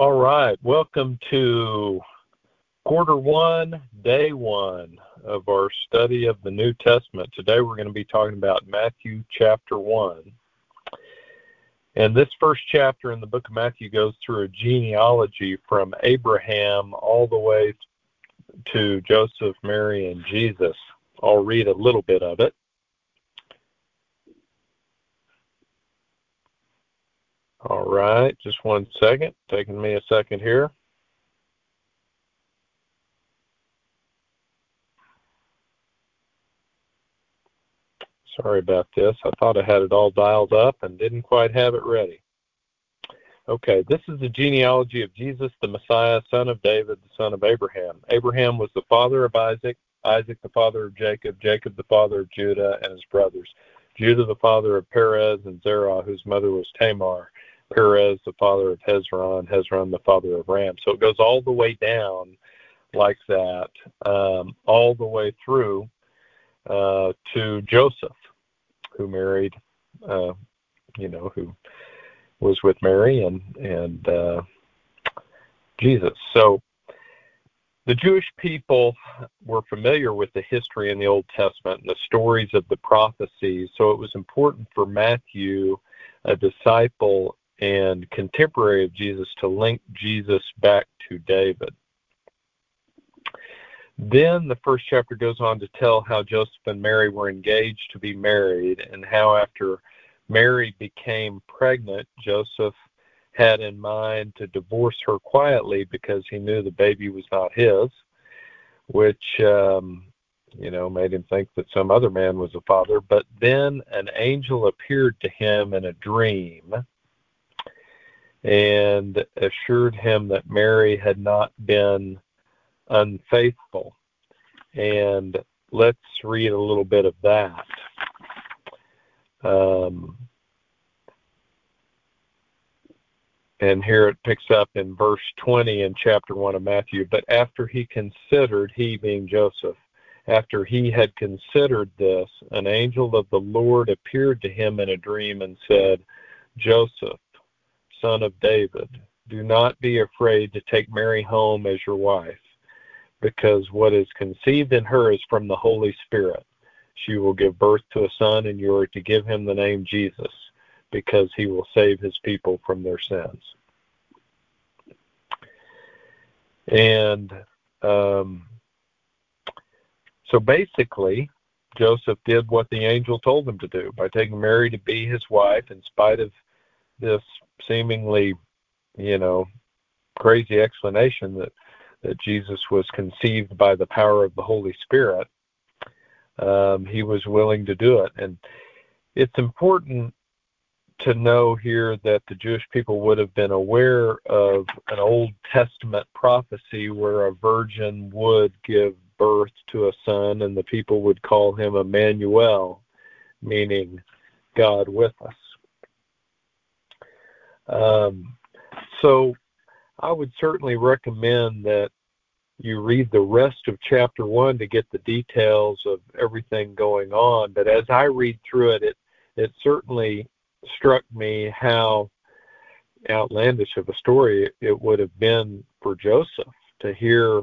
All right, welcome to quarter one, day one of our study of the New Testament. Today we're going to be talking about Matthew chapter one. And this first chapter in the book of Matthew goes through a genealogy from Abraham all the way to Joseph, Mary, and Jesus. I'll read a little bit of it. All right, just one second. Taking me a second here. Sorry about this. I thought I had it all dialed up and didn't quite have it ready. Okay, this is the genealogy of Jesus, the Messiah, son of David, the son of Abraham. Abraham was the father of Isaac, Isaac the father of Jacob, Jacob the father of Judah and his brothers, Judah the father of Perez and Zerah, whose mother was Tamar, Perez the father of Hezron, Hezron the father of Ram. So it goes all the way down like that, um, all the way through uh, to Joseph, who married, uh, you know, who was with Mary and and uh, Jesus. So the Jewish people were familiar with the history in the Old Testament and the stories of the prophecies. So it was important for Matthew, a disciple and contemporary of Jesus, to link Jesus back to David. Then the first chapter goes on to tell how Joseph and Mary were engaged to be married and how after Mary became pregnant, Joseph had in mind to divorce her quietly because he knew the baby was not his, which, um, you know, made him think that some other man was the father. But then an angel appeared to him in a dream and assured him that Mary had not been unfaithful. And let's read a little bit of that. Um, and here it picks up in verse 20 in chapter 1 of Matthew. But after he considered, he being Joseph, after he had considered this, an angel of the Lord appeared to him in a dream and said, Joseph, son of David, do not be afraid to take Mary home as your wife because what is conceived in her is from the Holy Spirit. She will give birth to a son, and you are to give him the name Jesus, because he will save his people from their sins. And um, so basically, Joseph did what the angel told him to do by taking Mary to be his wife, in spite of this seemingly, you know, crazy explanation that that Jesus was conceived by the power of the Holy Spirit, um, he was willing to do it. And it's important to know here that the Jewish people would have been aware of an Old Testament prophecy where a virgin would give birth to a son and the people would call him Emmanuel, meaning God with us. Um, so I would certainly recommend that you read the rest of chapter one to get the details of everything going on. But as I read through it, it it certainly struck me how outlandish of a story it would have been for Joseph to hear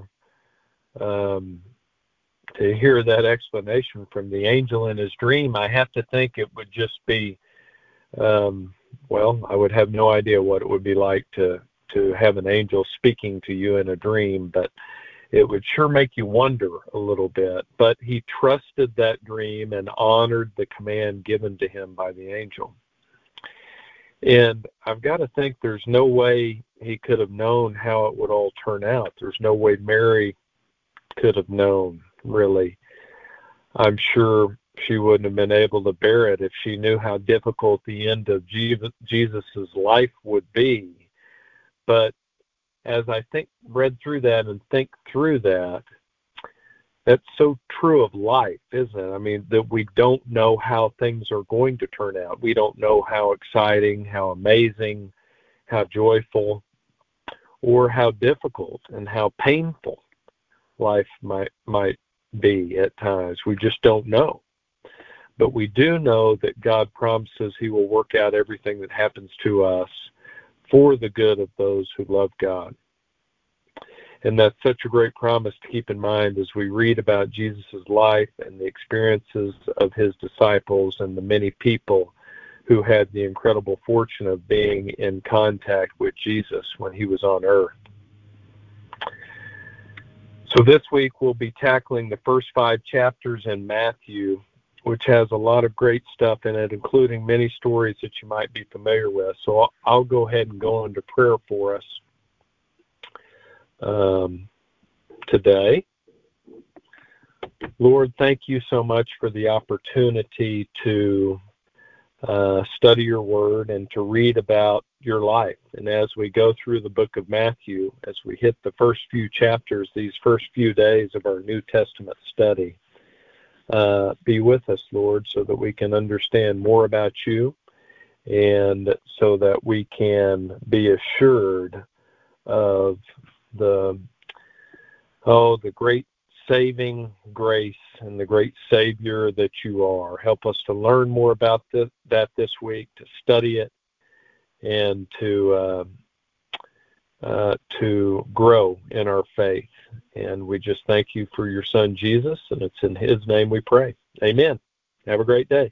um, to hear that explanation from the angel in his dream. I have to think it would just be um, well, I would have no idea what it would be like to to have an angel speaking to you in a dream, but it would sure make you wonder a little bit. But he trusted that dream and honored the command given to him by the angel. And I've got to think there's no way he could have known how it would all turn out. There's no way Mary could have known, really. I'm sure she wouldn't have been able to bear it if she knew how difficult the end of Jesus' life would be. But as I think read through that and think through that, that's so true of life, isn't it? I mean, that we don't know how things are going to turn out. We don't know how exciting, how amazing, how joyful, or how difficult and how painful life might might be at times. We just don't know. But we do know that God promises He will work out everything that happens to us for the good of those who love God. And that's such a great promise to keep in mind as we read about Jesus' life and the experiences of his disciples and the many people who had the incredible fortune of being in contact with Jesus when he was on earth. So this week we'll be tackling the first five chapters in Matthew, which has a lot of great stuff in it, including many stories that you might be familiar with. So I'll, I'll go ahead and go into prayer for us um, today. Lord, thank you so much for the opportunity to uh, study your word and to read about your life. And as we go through the book of Matthew, as we hit the first few chapters, these first few days of our New Testament study, uh, be with us, Lord, so that we can understand more about you and so that we can be assured of the oh the great saving grace and the great Savior that you are. Help us to learn more about this, that this week, to study it, and to uh, uh, to grow in our faith. And we just thank you for your Son Jesus, and it's in His name we pray. Amen. Have a great day.